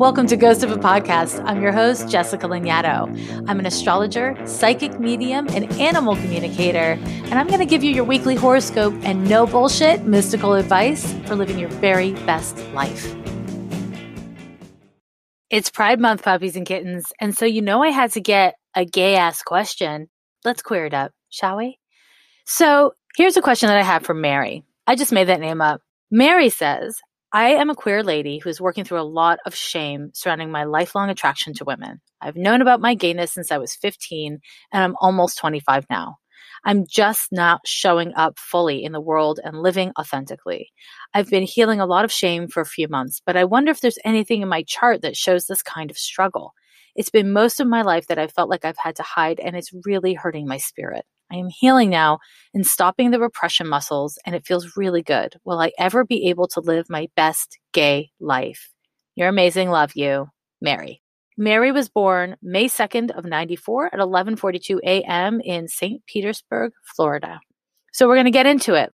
Welcome to Ghost of a Podcast. I'm your host, Jessica Lanyadoo. I'm an astrologer, psychic medium, and animal communicator, and I'm going to give you your weekly horoscope and no bullshit mystical advice for living your very best life. It's Pride Month, puppies and kittens, and so you know I had to get a gay ass question. Let's queer it up, shall we? So here's a question that I have for Mary. I just made that name up. Mary says, I am a queer lady who's working through a lot of shame surrounding my lifelong attraction to women. I've known about my gayness since I was 15, and I'm almost 25 now. I'm just not showing up fully in the world and living authentically. I've been healing a lot of shame for a few months, but I wonder if there's anything in my chart that shows this kind of struggle. It's been most of my life that I felt like I've had to hide, and it's really hurting my spirit. I am healing now and stopping the repression muscles, and it feels really good. Will I ever be able to live my best gay life? You're amazing. Love you, Mary. Mary was born May 2nd of 94 at 11:42 a.m. in St. Petersburg, Florida. So we're going to get into it.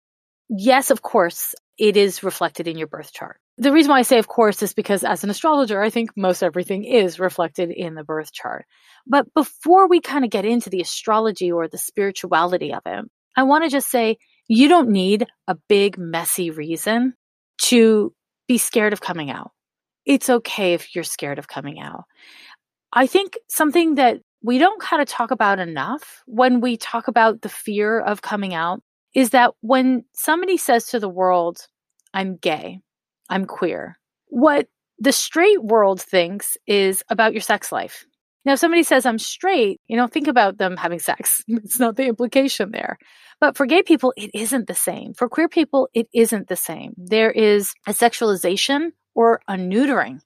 Yes, of course, it is reflected in your birth chart. The reason why I say of course is because as an astrologer, I think most everything is reflected in the birth chart. But before we kind of get into the astrology or the spirituality of it, I want to just say you don't need a big, messy reason to be scared of coming out. It's okay if you're scared of coming out. I think something that we don't kind of talk about enough when we talk about the fear of coming out is that when somebody says to the world, I'm gay, I'm queer, what the straight world thinks is about your sex life. Now, if somebody says I'm straight, you know, think about them having sex. It's not the implication there. But for gay people, it isn't the same. For queer people, it isn't the same. There is a sexualization or a neutering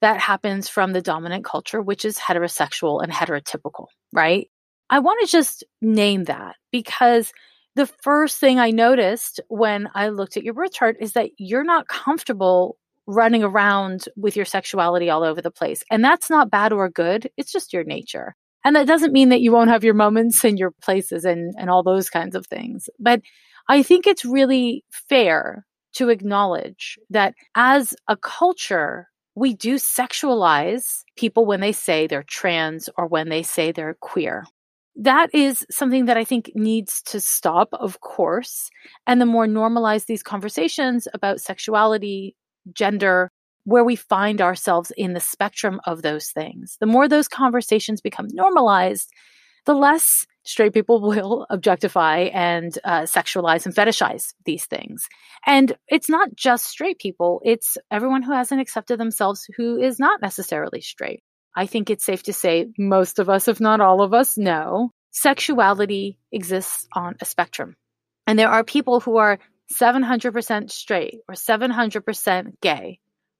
that happens from the dominant culture, which is heterosexual and heterotypical, right? I want to just name that because the first thing I noticed when I looked at your birth chart is that you're not comfortable running around with your sexuality all over the place. And that's not bad or good. It's just your nature. And that doesn't mean that you won't have your moments and your places and, and all those kinds of things. But I think it's really fair to acknowledge that as a culture, we do sexualize people when they say they're trans or when they say they're queer that is something that I think needs to stop, of course. And the more normalized these conversations about sexuality, gender, where we find ourselves in the spectrum of those things, the more those conversations become normalized, the less straight people will objectify and uh, sexualize and fetishize these things. And it's not just straight people, it's everyone who hasn't accepted themselves who is not necessarily straight. I think it's safe to say most of us, if not all of us, know sexuality exists on a spectrum. And there are people who are 700% straight or 700% gay.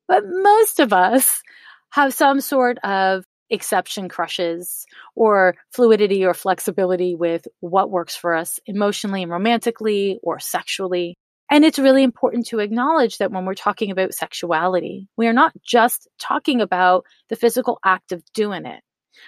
But most of us have some sort of exception crushes or fluidity or flexibility with what works for us emotionally and romantically or sexually. And it's really important to acknowledge that when we're talking about sexuality, we are not just talking about the physical act of doing it.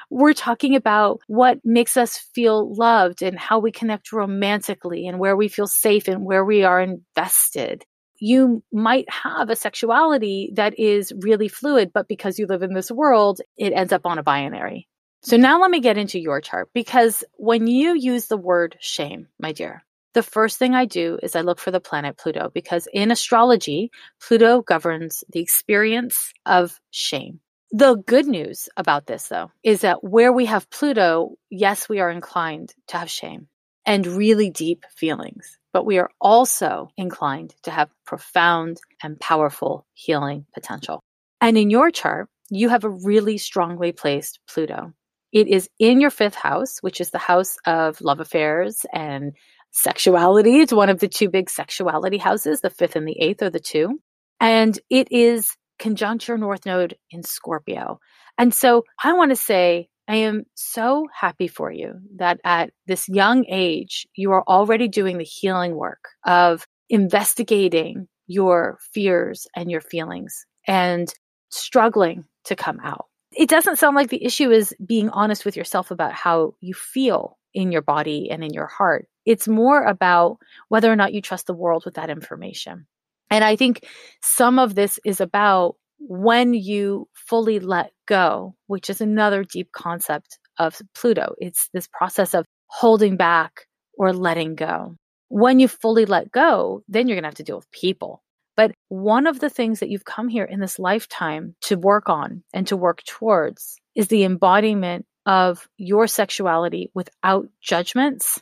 We're talking about what makes us feel loved and how we connect romantically and where we feel safe and where we are invested. You might have a sexuality that is really fluid, but because you live in this world, it ends up on a binary. So now let me get into your chart because when you use the word shame, my dear, the first thing I do is I look for the planet Pluto because in astrology, Pluto governs the experience of shame. The good news about this, though, is that where we have Pluto, yes, we are inclined to have shame and really deep feelings, but we are also inclined to have profound and powerful healing potential. And in your chart, you have a really strongly placed Pluto. It is in your fifth house, which is the house of love affairs and sexuality. It's one of the two big sexuality houses. The fifth and the eighth are the two. And it is conjuncture North Node in Scorpio. And so I want to say, I am so happy for you that at this young age, you are already doing the healing work of investigating your fears and your feelings and struggling to come out. It doesn't sound like the issue is being honest with yourself about how you feel in your body and in your heart. It's more about whether or not you trust the world with that information. And I think some of this is about when you fully let go, which is another deep concept of Pluto, it's this process of holding back or letting go. When you fully let go, then you're going to have to deal with people. But one of the things that you've come here in this lifetime to work on and to work towards is the embodiment of your sexuality without judgments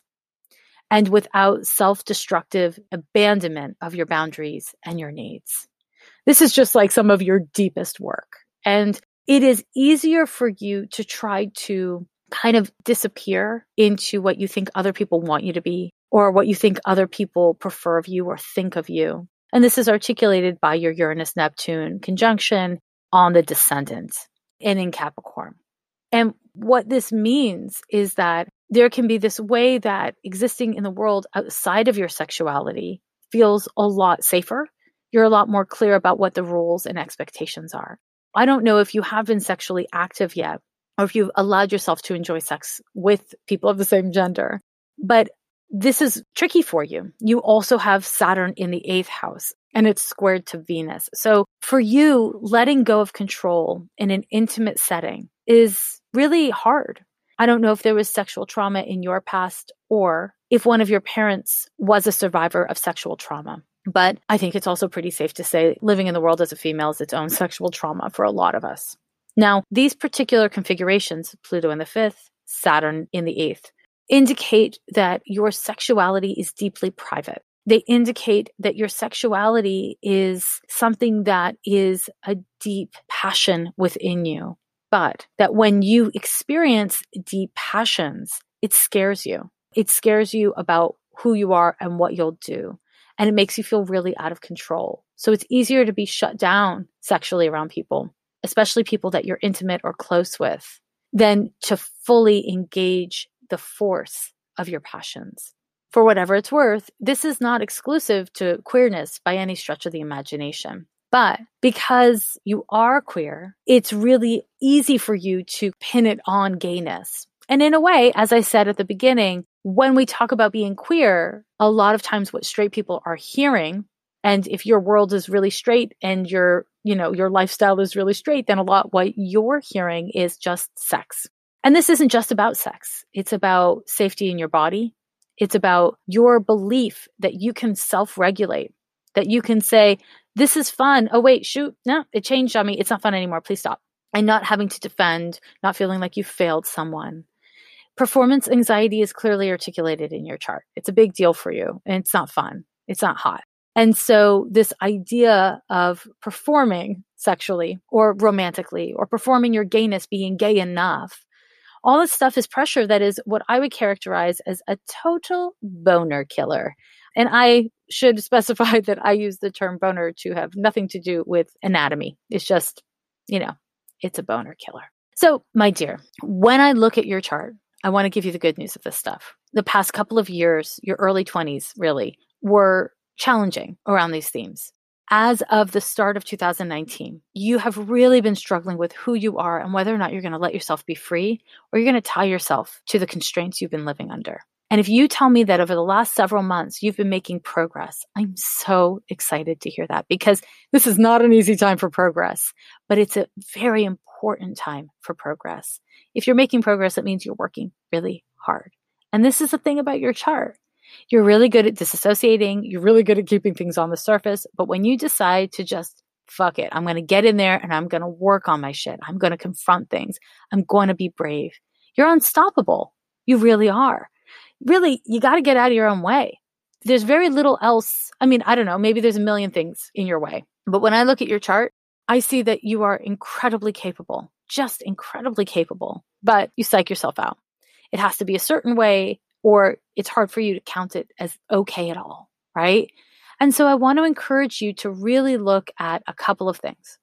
and without self destructive abandonment of your boundaries and your needs. This is just like some of your deepest work. And it is easier for you to try to kind of disappear into what you think other people want you to be or what you think other people prefer of you or think of you. And this is articulated by your Uranus Neptune conjunction on the descendant and in Capricorn. And what this means is that there can be this way that existing in the world outside of your sexuality feels a lot safer. You're a lot more clear about what the rules and expectations are. I don't know if you have been sexually active yet, or if you've allowed yourself to enjoy sex with people of the same gender, but this is tricky for you. You also have Saturn in the eighth house and it's squared to Venus. So for you, letting go of control in an intimate setting is really hard. I don't know if there was sexual trauma in your past or if one of your parents was a survivor of sexual trauma. But I think it's also pretty safe to say living in the world as a female is its own sexual trauma for a lot of us. Now, these particular configurations, Pluto in the fifth, Saturn in the eighth, indicate that your sexuality is deeply private. They indicate that your sexuality is something that is a deep passion within you, but that when you experience deep passions, it scares you. It scares you about who you are and what you'll do. And it makes you feel really out of control. So it's easier to be shut down sexually around people, especially people that you're intimate or close with, than to fully engage the force of your passions. For whatever it's worth, this is not exclusive to queerness by any stretch of the imagination. But because you are queer, it's really easy for you to pin it on gayness. And in a way, as I said at the beginning, when we talk about being queer, a lot of times what straight people are hearing, and if your world is really straight and your, you know, your lifestyle is really straight, then a lot what you're hearing is just sex. And this isn't just about sex. It's about safety in your body. It's about your belief that you can self regulate, that you can say, this is fun. Oh, wait, shoot. No, it changed on me. It's not fun anymore. Please stop. And not having to defend, not feeling like you failed someone. Performance anxiety is clearly articulated in your chart. It's a big deal for you and it's not fun. It's not hot. And so this idea of performing sexually or romantically or performing your gayness, being gay enough, all this stuff is pressure that is what I would characterize as a total boner killer. And I should specify that I use the term boner to have nothing to do with anatomy. It's just, you know, it's a boner killer. So, my dear, when I look at your chart, I want to give you the good news of this stuff. The past couple of years, your early 20s really, were challenging around these themes as of the start of 2019, you have really been struggling with who you are and whether or not you're going to let yourself be free or you're going to tie yourself to the constraints you've been living under. And if you tell me that over the last several months you've been making progress, I'm so excited to hear that because this is not an easy time for progress, but it's a very important time for progress. If you're making progress, it means you're working really hard. And this is the thing about your chart. You're really good at disassociating. You're really good at keeping things on the surface. But when you decide to just fuck it, I'm going to get in there and I'm going to work on my shit. I'm going to confront things. I'm going to be brave. You're unstoppable. You really are. Really, you got to get out of your own way. There's very little else. I mean, I don't know. Maybe there's a million things in your way. But when I look at your chart, I see that you are incredibly capable, just incredibly capable, but you psych yourself out. It has to be a certain way or it's hard for you to count it as okay at all, right? And so I want to encourage you to really look at a couple of things.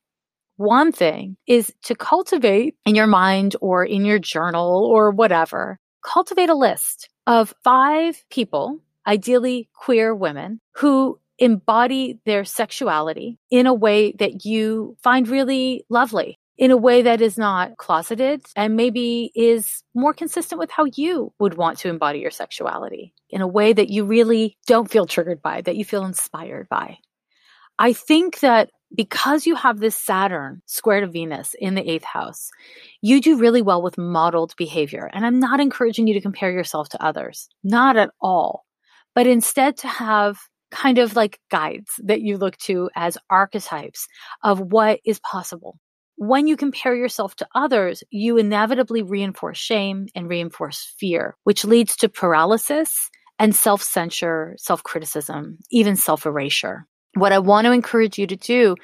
One thing is to cultivate in your mind or in your journal or whatever, cultivate a list of five people, ideally queer women, who embody their sexuality in a way that you find really lovely in a way that is not closeted and maybe is more consistent with how you would want to embody your sexuality in a way that you really don't feel triggered by, that you feel inspired by. I think that because you have this Saturn square to Venus in the eighth house, you do really well with modeled behavior. And I'm not encouraging you to compare yourself to others, not at all, but instead to have kind of like guides that you look to as archetypes of what is possible. When you compare yourself to others, you inevitably reinforce shame and reinforce fear, which leads to paralysis and self censure, self criticism, even self erasure. What I want to encourage you to do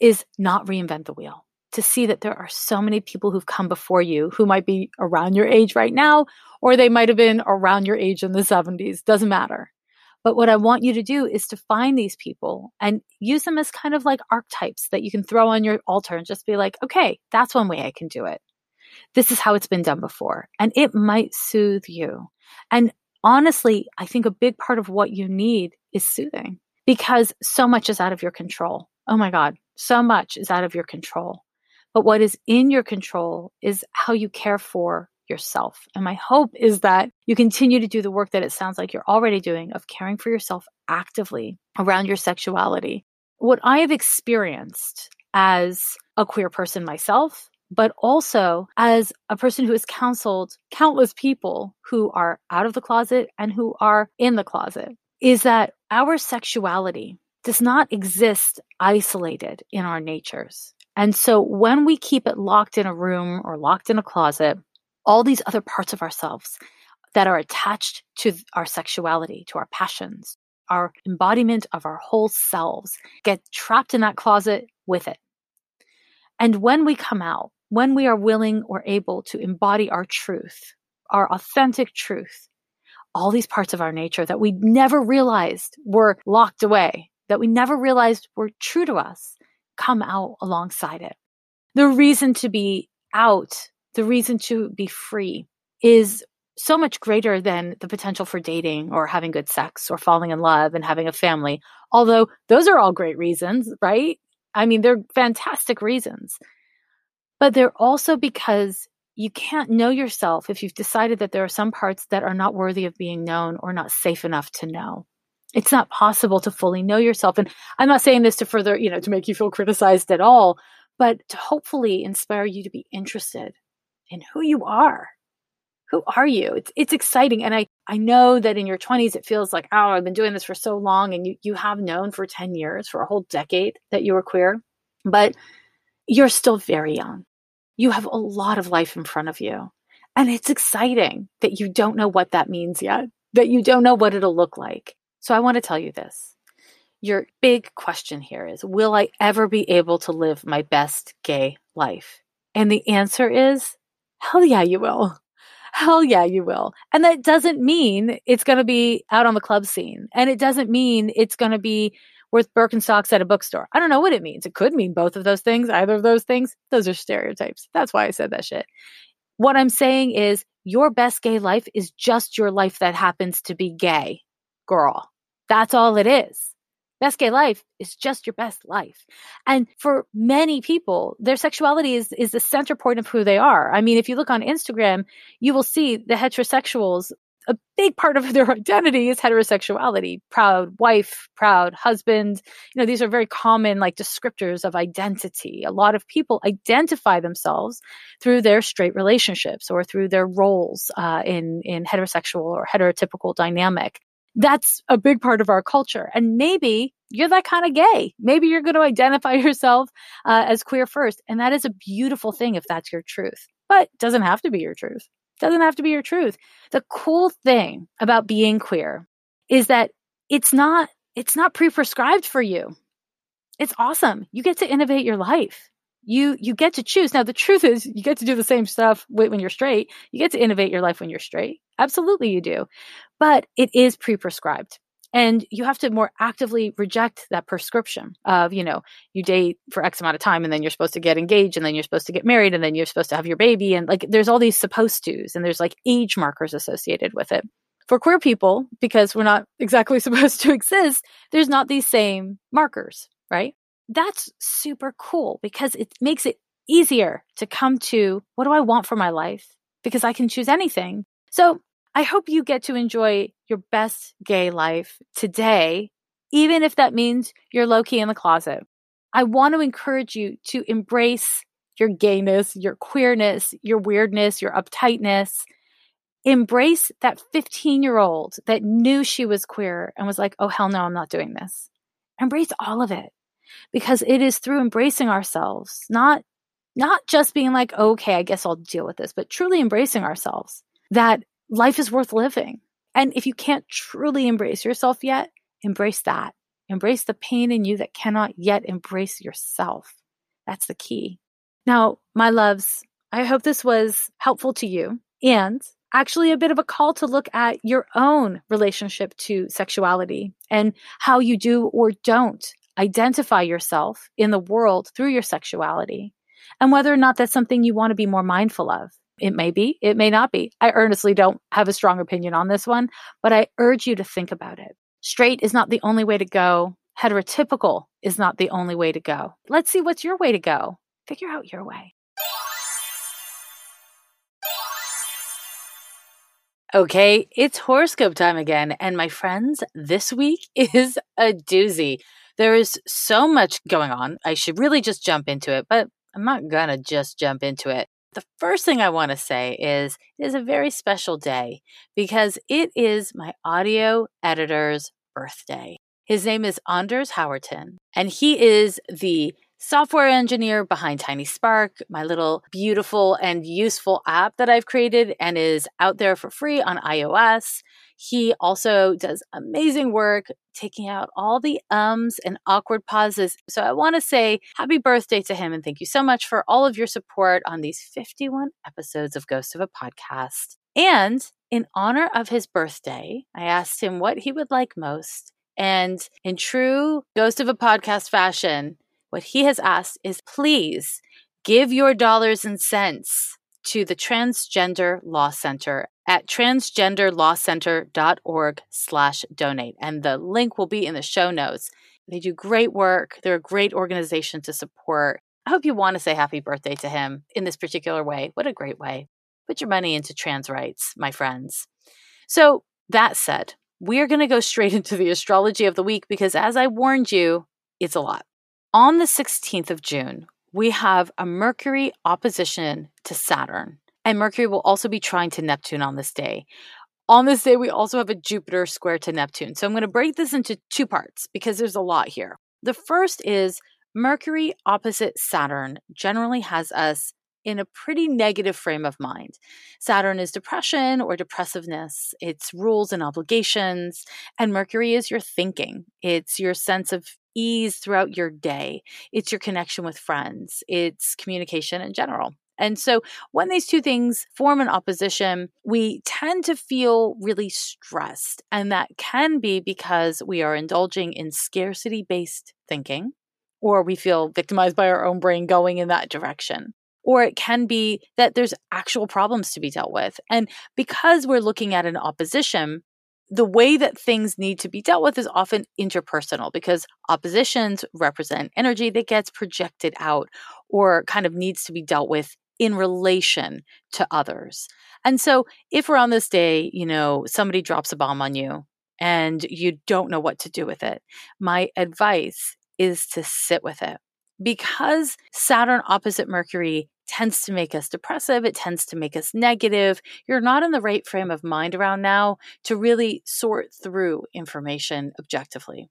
is not reinvent the wheel, to see that there are so many people who've come before you who might be around your age right now, or they might have been around your age in the 70s, doesn't matter. But what I want you to do is to find these people and use them as kind of like archetypes that you can throw on your altar and just be like, okay, that's one way I can do it. This is how it's been done before. And it might soothe you. And honestly, I think a big part of what you need is soothing because so much is out of your control. Oh my God, so much is out of your control. But what is in your control is how you care for yourself. And my hope is that you continue to do the work that it sounds like you're already doing of caring for yourself actively around your sexuality. What I have experienced as a queer person myself, but also as a person who has counseled countless people who are out of the closet and who are in the closet, is that our sexuality does not exist isolated in our natures. And so when we keep it locked in a room or locked in a closet, all these other parts of ourselves that are attached to our sexuality, to our passions, our embodiment of our whole selves get trapped in that closet with it. And when we come out, when we are willing or able to embody our truth, our authentic truth, all these parts of our nature that we never realized were locked away, that we never realized were true to us, come out alongside it. The reason to be out, the reason to be free is so much greater than the potential for dating or having good sex or falling in love and having a family. Although those are all great reasons, right? I mean, they're fantastic reasons. But they're also because you can't know yourself if you've decided that there are some parts that are not worthy of being known or not safe enough to know. It's not possible to fully know yourself. And I'm not saying this to further, you know, to make you feel criticized at all, but to hopefully inspire you to be interested in who you are. Who are you? It's it's exciting. And I, I know that in your 20s it feels like, oh, I've been doing this for so long and you, you have known for 10 years, for a whole decade that you were queer. But you're still very young you have a lot of life in front of you. And it's exciting that you don't know what that means yet, that you don't know what it'll look like. So I want to tell you this. Your big question here is Will I ever be able to live my best gay life? And the answer is hell yeah, you will. Hell yeah, you will. And that doesn't mean it's going to be out on the club scene. And it doesn't mean it's going to be worth Birkenstocks at a bookstore. I don't know what it means. It could mean both of those things, either of those things. Those are stereotypes. That's why I said that shit. What I'm saying is your best gay life is just your life that happens to be gay, girl. That's all it is. Best gay life is just your best life. And for many people, their sexuality is, is the center point of who they are. I mean, if you look on Instagram, you will see the heterosexuals a big part of their identity is heterosexuality proud wife proud husband. You know these are very common like descriptors of identity. A lot of people identify themselves through their straight relationships or through their roles uh, in in heterosexual or heterotypical dynamic. That's a big part of our culture. And maybe you're that kind of gay. Maybe you're going to identify yourself uh, as queer first. And that is a beautiful thing if that's your truth. But doesn't have to be your truth doesn't have to be your truth. The cool thing about being queer is that it's not it's not pre-prescribed for you. It's awesome. You get to innovate your life. You you get to choose. Now the truth is you get to do the same stuff when you're straight. You get to innovate your life when you're straight. Absolutely you do. But it is pre-prescribed and you have to more actively reject that prescription of you know you date for x amount of time and then you're supposed to get engaged and then you're supposed to get married and then you're supposed to have your baby and like there's all these supposed to's and there's like age markers associated with it. For queer people because we're not exactly supposed to exist there's not these same markers right? That's super cool because it makes it easier to come to what do i want for my life? Because i can choose anything. So I hope you get to enjoy your best gay life today even if that means you're low key in the closet. I want to encourage you to embrace your gayness, your queerness, your weirdness, your uptightness. Embrace that 15 year old that knew she was queer and was like, oh, hell no, I'm not doing this. Embrace all of it because it is through embracing ourselves, not, not just being like, okay, I guess I'll deal with this, but truly embracing ourselves that life is worth living. And if you can't truly embrace yourself yet, embrace that. Embrace the pain in you that cannot yet embrace yourself. That's the key. Now, my loves, I hope this was helpful to you and actually a bit of a call to look at your own relationship to sexuality and how you do or don't identify yourself in the world through your sexuality and whether or not that's something you want to be more mindful of. It may be, it may not be. I earnestly don't have a strong opinion on this one, but I urge you to think about it. Straight is not the only way to go. Heterotypical is not the only way to go. Let's see what's your way to go. Figure out your way. Okay, it's horoscope time again. And my friends, this week is a doozy. There is so much going on. I should really just jump into it, but I'm not gonna just jump into it. The first thing I want to say is it is a very special day because it is my audio editor's birthday. His name is Anders Howerton, and he is the software engineer behind Tiny Spark, my little beautiful and useful app that I've created and is out there for free on iOS. He also does amazing work taking out all the ums and awkward pauses. So I want to say happy birthday to him and thank you so much for all of your support on these 51 episodes of Ghost of a Podcast. And in honor of his birthday, I asked him what he would like most. And in true Ghost of a Podcast fashion, what he has asked is please give your dollars and cents to the Transgender Law Center at transgenderlawcenter.org slash donate. And the link will be in the show notes. They do great work. They're a great organization to support. I hope you want to say happy birthday to him in this particular way. What a great way. Put your money into trans rights, my friends. So, that said, we are going to go straight into the astrology of the week because, as I warned you, it's a lot. On the 16th of June, we have a Mercury opposition to Saturn, and Mercury will also be trine to Neptune on this day. On this day, we also have a Jupiter square to Neptune. So I'm going to break this into two parts because there's a lot here. The first is Mercury opposite Saturn generally has us in a pretty negative frame of mind. Saturn is depression or depressiveness, it's rules and obligations, and Mercury is your thinking, it's your sense of ease throughout your day, it's your connection with friends, it's communication in general. And so, when these two things form an opposition, we tend to feel really stressed. And that can be because we are indulging in scarcity based thinking, or we feel victimized by our own brain going in that direction or it can be that there's actual problems to be dealt with. And because we're looking at an opposition, the way that things need to be dealt with is often interpersonal because oppositions represent energy that gets projected out or kind of needs to be dealt with in relation to others. And so if we're on this day, you know, somebody drops a bomb on you and you don't know what to do with it, my advice is to sit with it because Saturn opposite Mercury tends to make us depressive, it tends to make us negative. You're not in the right frame of mind around now to really sort through information objectively.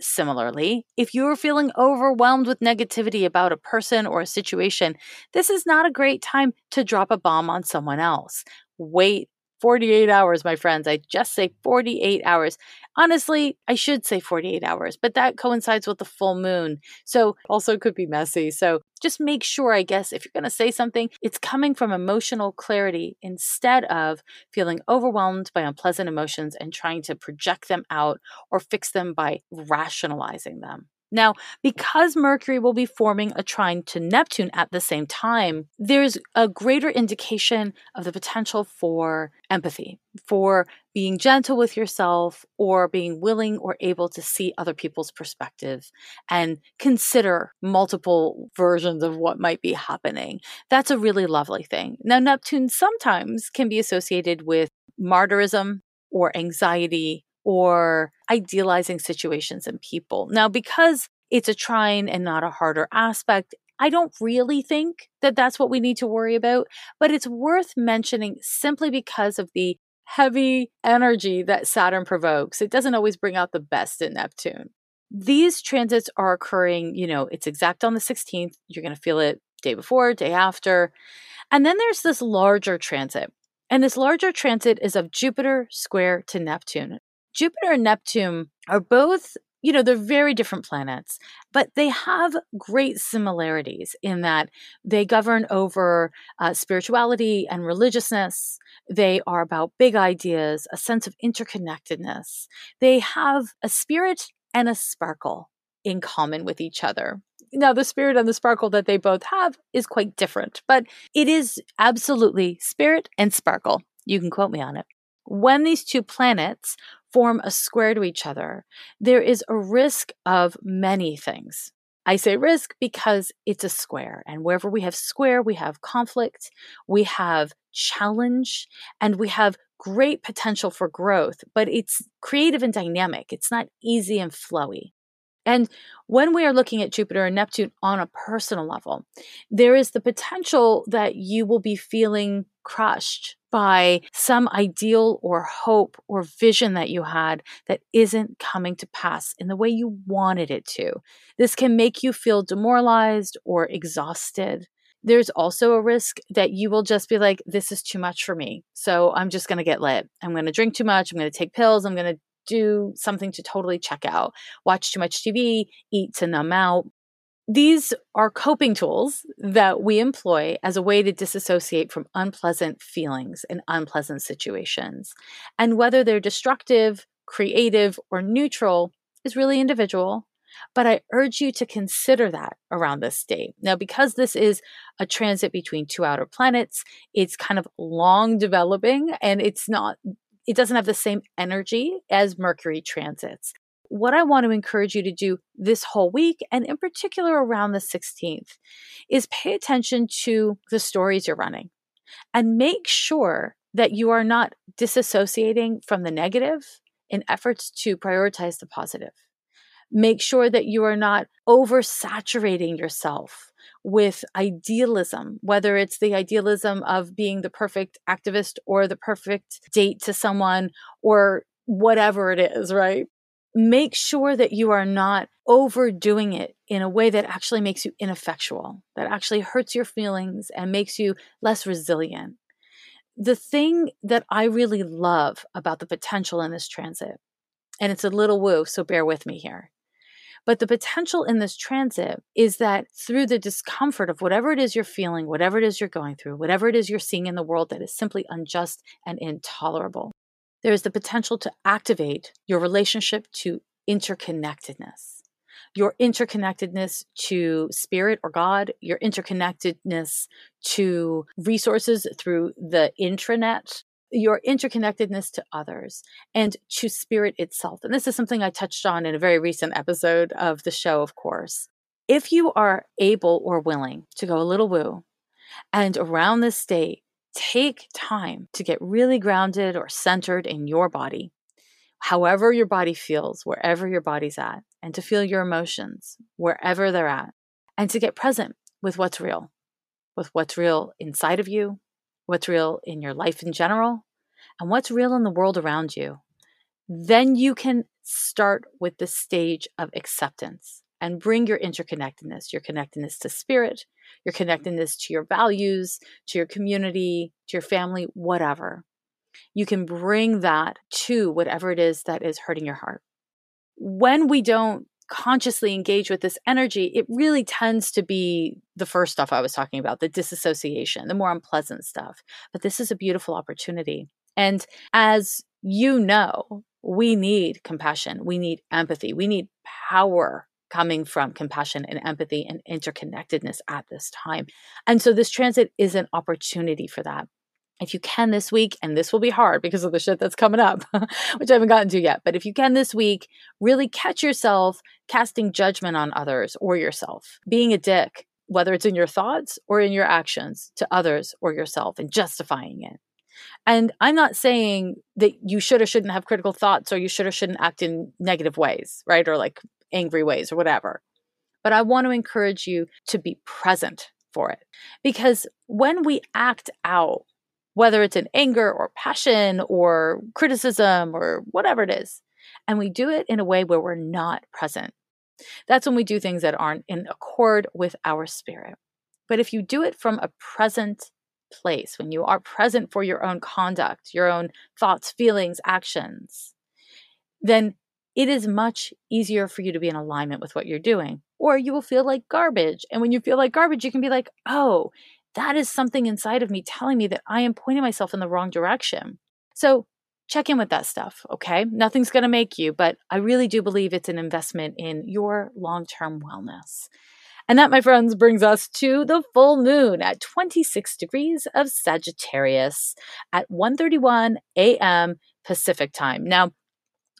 Similarly, if you're feeling overwhelmed with negativity about a person or a situation, this is not a great time to drop a bomb on someone else. Wait 48 hours, my friends. I just say 48 hours. Honestly, I should say 48 hours, but that coincides with the full moon. So also could be messy. So just make sure, I guess, if you're going to say something, it's coming from emotional clarity instead of feeling overwhelmed by unpleasant emotions and trying to project them out or fix them by rationalizing them. Now, because Mercury will be forming a trine to Neptune at the same time, there's a greater indication of the potential for empathy, for being gentle with yourself, or being willing or able to see other people's perspective and consider multiple versions of what might be happening. That's a really lovely thing. Now, Neptune sometimes can be associated with martyrism or anxiety or idealizing situations and people. Now, because it's a trine and not a harder aspect, I don't really think that that's what we need to worry about, but it's worth mentioning simply because of the heavy energy that Saturn provokes. It doesn't always bring out the best in Neptune. These transits are occurring, you know, it's exact on the 16th. You're going to feel it day before, day after. And then there's this larger transit. And this larger transit is of Jupiter square to Neptune. Jupiter and Neptune are both you know, they're very different planets, but they have great similarities in that they govern over uh, spirituality and religiousness. They are about big ideas, a sense of interconnectedness. They have a spirit and a sparkle in common with each other. Now, the spirit and the sparkle that they both have is quite different, but it is absolutely spirit and sparkle. You can quote me on it. When these two planets form a square to each other, there is a risk of many things. I say risk because it's a square, and wherever we have square, we have conflict, we have challenge, and we have great potential for growth, but it's creative and dynamic. It's not easy and flowy. And when we are looking at Jupiter and Neptune on a personal level, there is the potential that you will be feeling crushed by some ideal or hope or vision that you had that isn't coming to pass in the way you wanted it to. This can make you feel demoralized or exhausted. There's also a risk that you will just be like, this is too much for me. So I'm just going to get lit. I'm going to drink too much. I'm going to take pills. I'm going to do something to totally check out, watch too much TV, eat to numb out. These are coping tools that we employ as a way to disassociate from unpleasant feelings and unpleasant situations. And whether they're destructive, creative, or neutral is really individual. But I urge you to consider that around this date. Now, because this is a transit between two outer planets, it's kind of long developing and it's not it doesn't have the same energy as Mercury transits. What I want to encourage you to do this whole week, and in particular around the 16th, is pay attention to the stories you're running and make sure that you are not disassociating from the negative in efforts to prioritize the positive. Make sure that you are not oversaturating yourself with idealism, whether it's the idealism of being the perfect activist or the perfect date to someone or whatever it is, right? Make sure that you are not overdoing it in a way that actually makes you ineffectual, that actually hurts your feelings and makes you less resilient. The thing that I really love about the potential in this transit, and it's a little woo, so bear with me here, but the potential in this transit is that through the discomfort of whatever it is you're feeling, whatever it is you're going through, whatever it is you're seeing in the world that is simply unjust and intolerable, there is the potential to activate your relationship to interconnectedness. Your interconnectedness to spirit or God, your interconnectedness to resources through the intranet, your interconnectedness to others and to spirit itself. And this is something I touched on in a very recent episode of the show, of course. If you are able or willing to go a little woo and around this state, take time to get really grounded or centered in your body, however your body feels, wherever your body's at, and to feel your emotions wherever they're at, and to get present with what's real, with what's real inside of you, what's real in your life in general, and what's real in the world around you, then you can start with the stage of acceptance and bring your interconnectedness, your connectedness to spirit, your connectedness to your values, to your community, to your family, whatever. You can bring that to whatever it is that is hurting your heart. When we don't consciously engage with this energy, it really tends to be the first stuff I was talking about, the disassociation, the more unpleasant stuff. But this is a beautiful opportunity. And as you know, we need compassion, we need empathy, we need power coming from compassion and empathy and interconnectedness at this time. And so this transit is an opportunity for that if you can this week, and this will be hard because of the shit that's coming up, which I haven't gotten to yet, but if you can this week, really catch yourself casting judgment on others or yourself, being a dick, whether it's in your thoughts or in your actions to others or yourself, and justifying it. And I'm not saying that you should or shouldn't have critical thoughts or you should or shouldn't act in negative ways, right? Or like angry ways or whatever. But I want to encourage you to be present for it. Because when we act out, whether it's in anger or passion or criticism or whatever it is, and we do it in a way where we're not present, that's when we do things that aren't in accord with our spirit. But if you do it from a present place, when you are present for your own conduct, your own thoughts, feelings, actions, then it is much easier for you to be in alignment with what you're doing. Or you will feel like garbage. And when you feel like garbage, you can be like, oh, that is something inside of me telling me that I am pointing myself in the wrong direction. So check in with that stuff, okay? Nothing's going to make you, but I really do believe it's an investment in your long term wellness. And that, my friends, brings us to the full moon at 26 degrees of Sagittarius at 1:31 a.m. Pacific time. Now,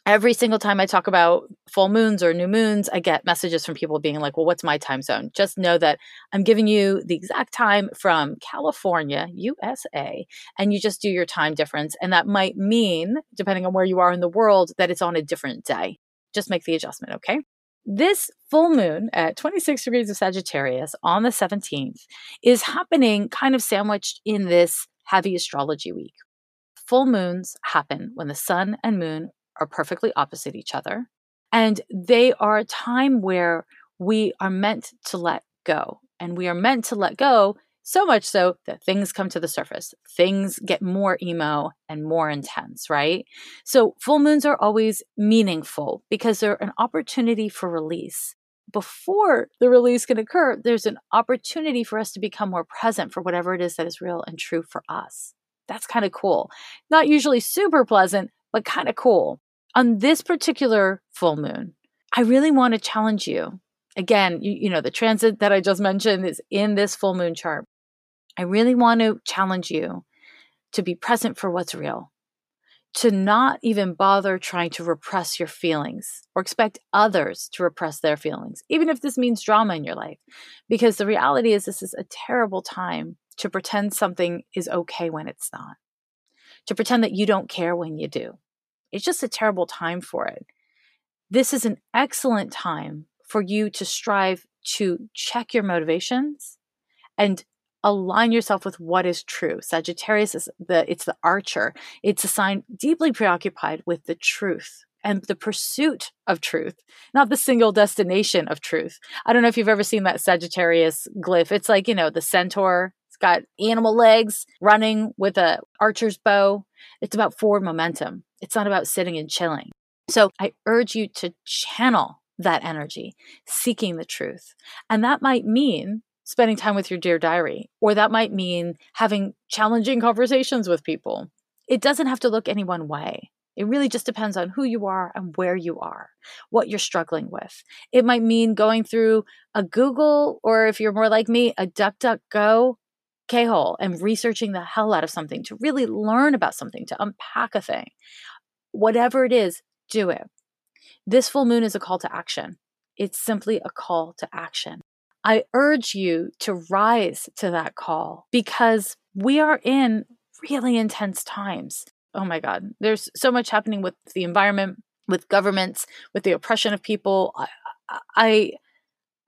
every single time I talk about full moons or new moons, I get messages from people being like, well, what's my time zone? Just know that I'm giving you the exact time from California, USA, and you just do your time difference. And that might mean, depending on where you are in the world, that it's on a different day. Just make the adjustment, okay? This full moon at 26 degrees of Sagittarius on the 17th is happening kind of sandwiched in this heavy astrology week. Full moons happen when the sun and moon are perfectly opposite each other. And they are a time where we are meant to let go. And we are meant to let go so much so that things come to the surface. Things get more emo and more intense, right? So full moons are always meaningful because they're an opportunity for release. Before the release can occur, there's an opportunity for us to become more present for whatever it is that is real and true for us. That's kind of cool. Not usually super pleasant, but kind of cool. On this particular full moon, I really want to challenge you. Again, you, you know, the transit that I just mentioned is in this full moon chart. I really want to challenge you to be present for what's real, to not even bother trying to repress your feelings or expect others to repress their feelings, even if this means drama in your life. Because the reality is, this is a terrible time to pretend something is okay when it's not, to pretend that you don't care when you do. It's just a terrible time for it. This is an excellent time for you to strive to check your motivations and align yourself with what is true. Sagittarius is the it's the archer. It's a sign deeply preoccupied with the truth and the pursuit of truth, not the single destination of truth. I don't know if you've ever seen that Sagittarius glyph. It's like, you know, the centaur. It's got animal legs running with a archer's bow. It's about forward momentum. It's not about sitting and chilling. So I urge you to channel that energy, seeking the truth. And that might mean spending time with your dear diary, or that might mean having challenging conversations with people. It doesn't have to look any one way. It really just depends on who you are and where you are, what you're struggling with. It might mean going through a Google, or if you're more like me, a DuckDuckGo K hole and researching the hell out of something to really learn about something, to unpack a thing. Whatever it is, do it. This full moon is a call to action. It's simply a call to action. I urge you to rise to that call because we are in really intense times. Oh my God, there's so much happening with the environment, with governments, with the oppression of people. I, I,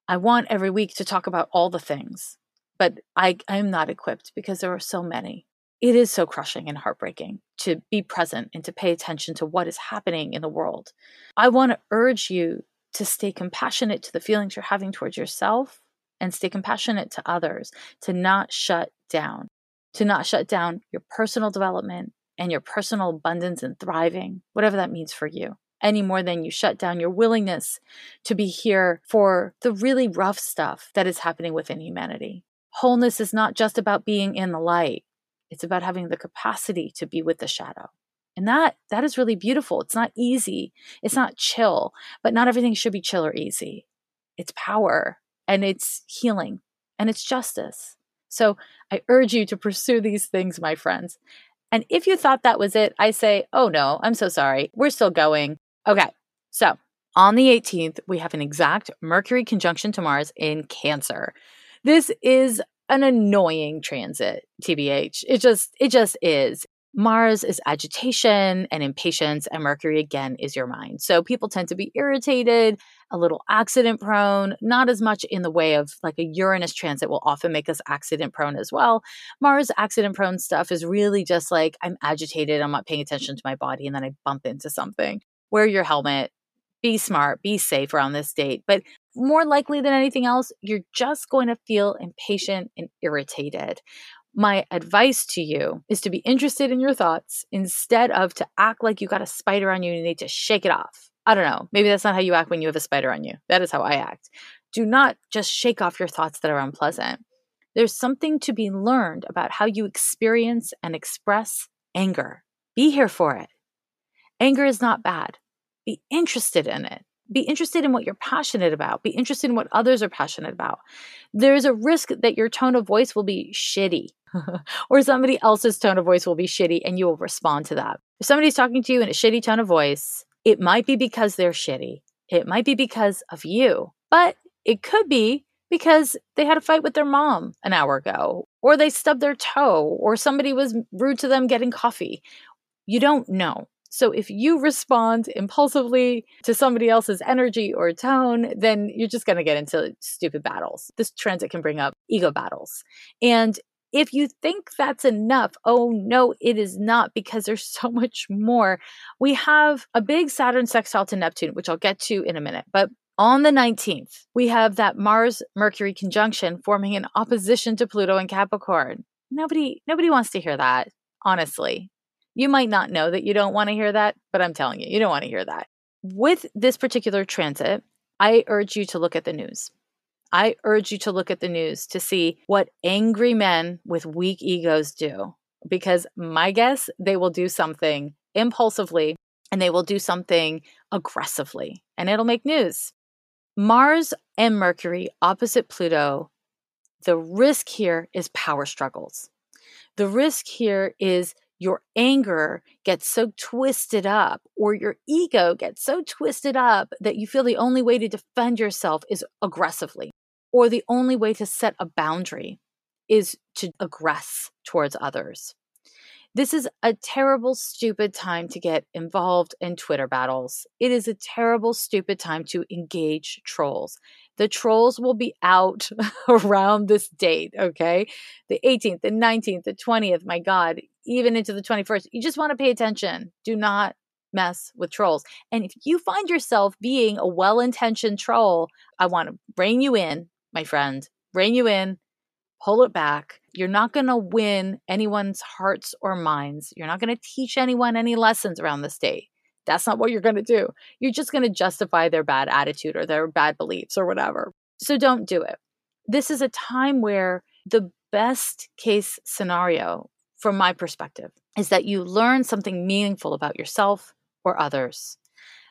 I want every week to talk about all the things, but I, I'm not equipped because there are so many. It is so crushing and heartbreaking to be present and to pay attention to what is happening in the world. I want to urge you to stay compassionate to the feelings you're having towards yourself and stay compassionate to others, to not shut down, to not shut down your personal development and your personal abundance and thriving, whatever that means for you, any more than you shut down your willingness to be here for the really rough stuff that is happening within humanity. Wholeness is not just about being in the light. It's about having the capacity to be with the shadow. And that that is really beautiful. It's not easy. It's not chill, but not everything should be chill or easy. It's power and it's healing and it's justice. So I urge you to pursue these things, my friends. And if you thought that was it, I say, oh no, I'm so sorry. We're still going. Okay. So on the 18th, we have an exact Mercury conjunction to Mars in Cancer. This is an annoying transit, TBH. It just it just is. Mars is agitation and impatience, and Mercury again is your mind. So people tend to be irritated, a little accident prone, not as much in the way of like a Uranus transit will often make us accident prone as well. Mars accident prone stuff is really just like I'm agitated, I'm not paying attention to my body, and then I bump into something. Wear your helmet, be smart, be safe around this date. But more likely than anything else, you're just going to feel impatient and irritated my advice to you is to be interested in your thoughts instead of to act like you got a spider on you and you need to shake it off. I don't know. Maybe that's not how you act when you have a spider on you. That is how I act. Do not just shake off your thoughts that are unpleasant. There's something to be learned about how you experience and express anger. Be here for it. Anger is not bad. Be interested in it. Be interested in what you're passionate about. Be interested in what others are passionate about. There's a risk that your tone of voice will be shitty or somebody else's tone of voice will be shitty and you will respond to that. If somebody's talking to you in a shitty tone of voice, it might be because they're shitty. It might be because of you, but it could be because they had a fight with their mom an hour ago, or they stubbed their toe, or somebody was rude to them getting coffee. You don't know. So if you respond impulsively to somebody else's energy or tone, then you're just going to get into stupid battles. This transit can bring up ego battles. And if you think that's enough, oh no, it is not because there's so much more. We have a big Saturn sextile to Neptune, which I'll get to in a minute. But on the 19th, we have that Mars Mercury conjunction forming an opposition to Pluto and Capricorn. Nobody nobody wants to hear that, honestly. You might not know that you don't want to hear that, but I'm telling you, you don't want to hear that. With this particular transit, I urge you to look at the news. I urge you to look at the news to see what angry men with weak egos do. Because my guess, they will do something impulsively and they will do something aggressively, and it'll make news. Mars and Mercury opposite Pluto, the risk here is power struggles. The risk here is your anger gets so twisted up or your ego gets so twisted up that you feel the only way to defend yourself is aggressively or the only way to set a boundary is to aggress towards others. This is a terrible, stupid time to get involved in Twitter battles. It is a terrible, stupid time to engage trolls. The trolls will be out around this date, okay? The 18th, the 19th, the 20th, my God, even into the 21st. You just want to pay attention. Do not mess with trolls. And if you find yourself being a well intentioned troll, I want to rein you in, my friend, rein you in, pull it back. You're not going to win anyone's hearts or minds. You're not going to teach anyone any lessons around this day. That's not what you're going to do. You're just going to justify their bad attitude or their bad beliefs or whatever. So don't do it. This is a time where the best case scenario, from my perspective, is that you learn something meaningful about yourself or others,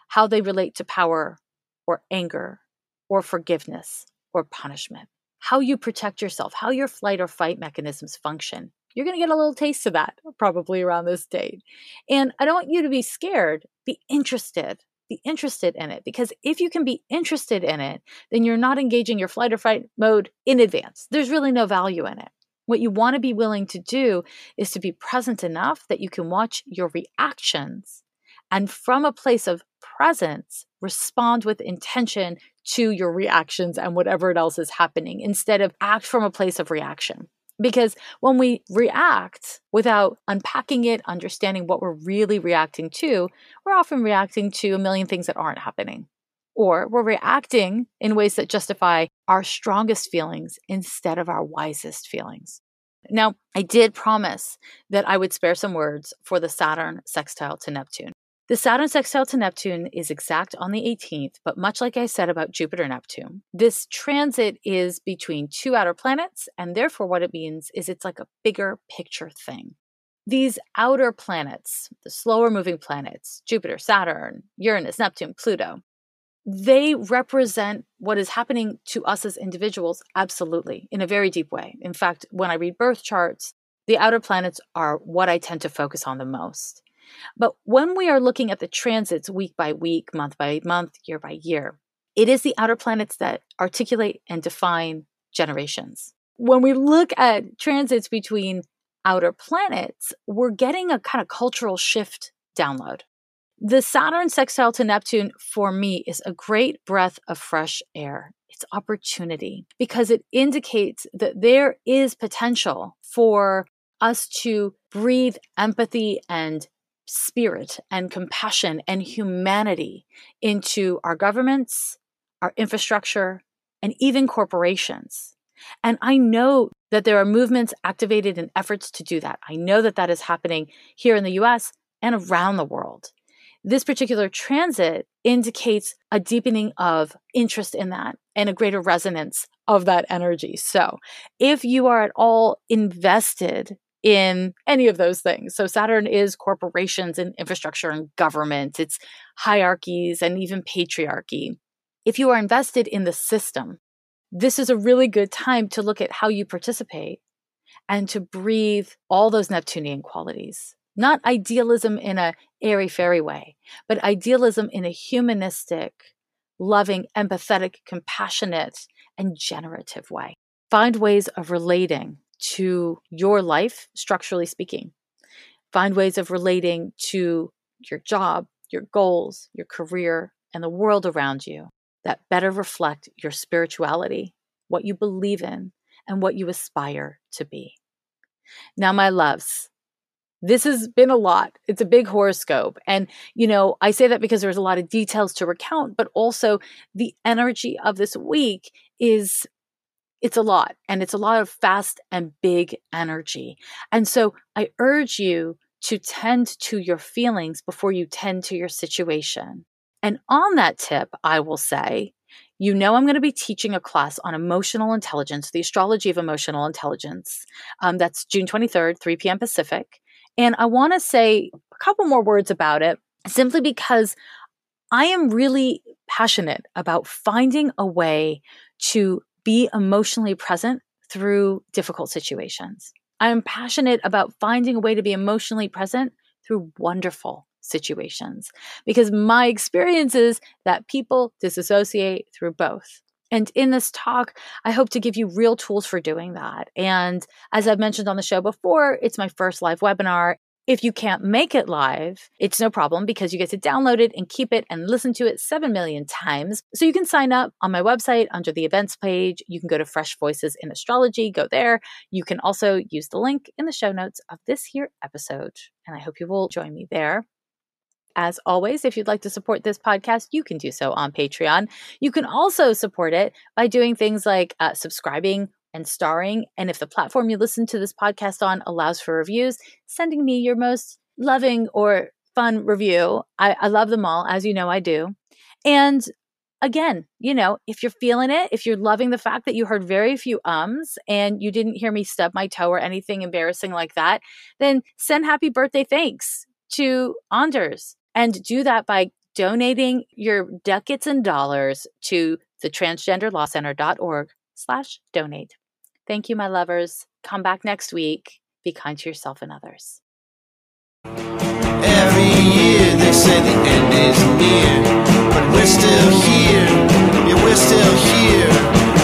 how they relate to power or anger or forgiveness or punishment how you protect yourself, how your flight or fight mechanisms function. You're going to get a little taste of that probably around this date. And I don't want you to be scared, be interested. Be interested in it because if you can be interested in it, then you're not engaging your flight or fight mode in advance. There's really no value in it. What you want to be willing to do is to be present enough that you can watch your reactions and from a place of presence, respond with intention to your reactions and whatever else is happening instead of act from a place of reaction. Because when we react without unpacking it, understanding what we're really reacting to, we're often reacting to a million things that aren't happening. Or we're reacting in ways that justify our strongest feelings instead of our wisest feelings. Now, I did promise that I would spare some words for the Saturn sextile to Neptune. The Saturn sextile to Neptune is exact on the 18th, but much like I said about Jupiter and Neptune, this transit is between two outer planets, and therefore what it means is it's like a bigger picture thing. These outer planets, the slower moving planets, Jupiter, Saturn, Uranus, Neptune, Pluto, they represent what is happening to us as individuals absolutely in a very deep way. In fact, when I read birth charts, the outer planets are what I tend to focus on the most. But when we are looking at the transits week by week, month by month, year by year, it is the outer planets that articulate and define generations. When we look at transits between outer planets, we're getting a kind of cultural shift download. The Saturn sextile to Neptune for me is a great breath of fresh air. It's opportunity because it indicates that there is potential for us to breathe empathy and spirit and compassion and humanity into our governments, our infrastructure, and even corporations. And I know that there are movements activated in efforts to do that. I know that that is happening here in the US and around the world. This particular transit indicates a deepening of interest in that and a greater resonance of that energy. So, if you are at all invested in any of those things. So Saturn is corporations and infrastructure and government, it's hierarchies and even patriarchy. If you are invested in the system, this is a really good time to look at how you participate and to breathe all those Neptunian qualities. Not idealism in a airy fairy way, but idealism in a humanistic, loving, empathetic, compassionate, and generative way. Find ways of relating to your life, structurally speaking. Find ways of relating to your job, your goals, your career, and the world around you that better reflect your spirituality, what you believe in, and what you aspire to be. Now, my loves, this has been a lot. It's a big horoscope. And, you know, I say that because there's a lot of details to recount, but also the energy of this week is it's a lot and it's a lot of fast and big energy. And so I urge you to tend to your feelings before you tend to your situation. And on that tip, I will say, you know, I'm going to be teaching a class on emotional intelligence, the astrology of emotional intelligence. Um, that's June 23rd, 3 p.m. Pacific. And I want to say a couple more words about it simply because I am really passionate about finding a way to be emotionally present through difficult situations. I am passionate about finding a way to be emotionally present through wonderful situations because my experience is that people disassociate through both. And in this talk, I hope to give you real tools for doing that. And as I've mentioned on the show before, it's my first live webinar if you can't make it live, it's no problem because you get to download it and keep it and listen to it 7 million times. So you can sign up on my website under the events page. You can go to Fresh Voices in Astrology, go there. You can also use the link in the show notes of this here episode. And I hope you will join me there. As always, if you'd like to support this podcast, you can do so on Patreon. You can also support it by doing things like uh, subscribing and starring. And if the platform you listen to this podcast on allows for reviews, sending me your most loving or fun review. I, I love them all, as you know I do. And again, you know, if you're feeling it, if you're loving the fact that you heard very few ums and you didn't hear me stub my toe or anything embarrassing like that, then send happy birthday thanks to Anders and do that by donating your ducats and dollars to the transgenderlawcenter.org slash donate. Thank you, my lovers. Come back next week. Be kind to yourself and others. Every year they say the end is near, but we're still here. Yeah, we're still here.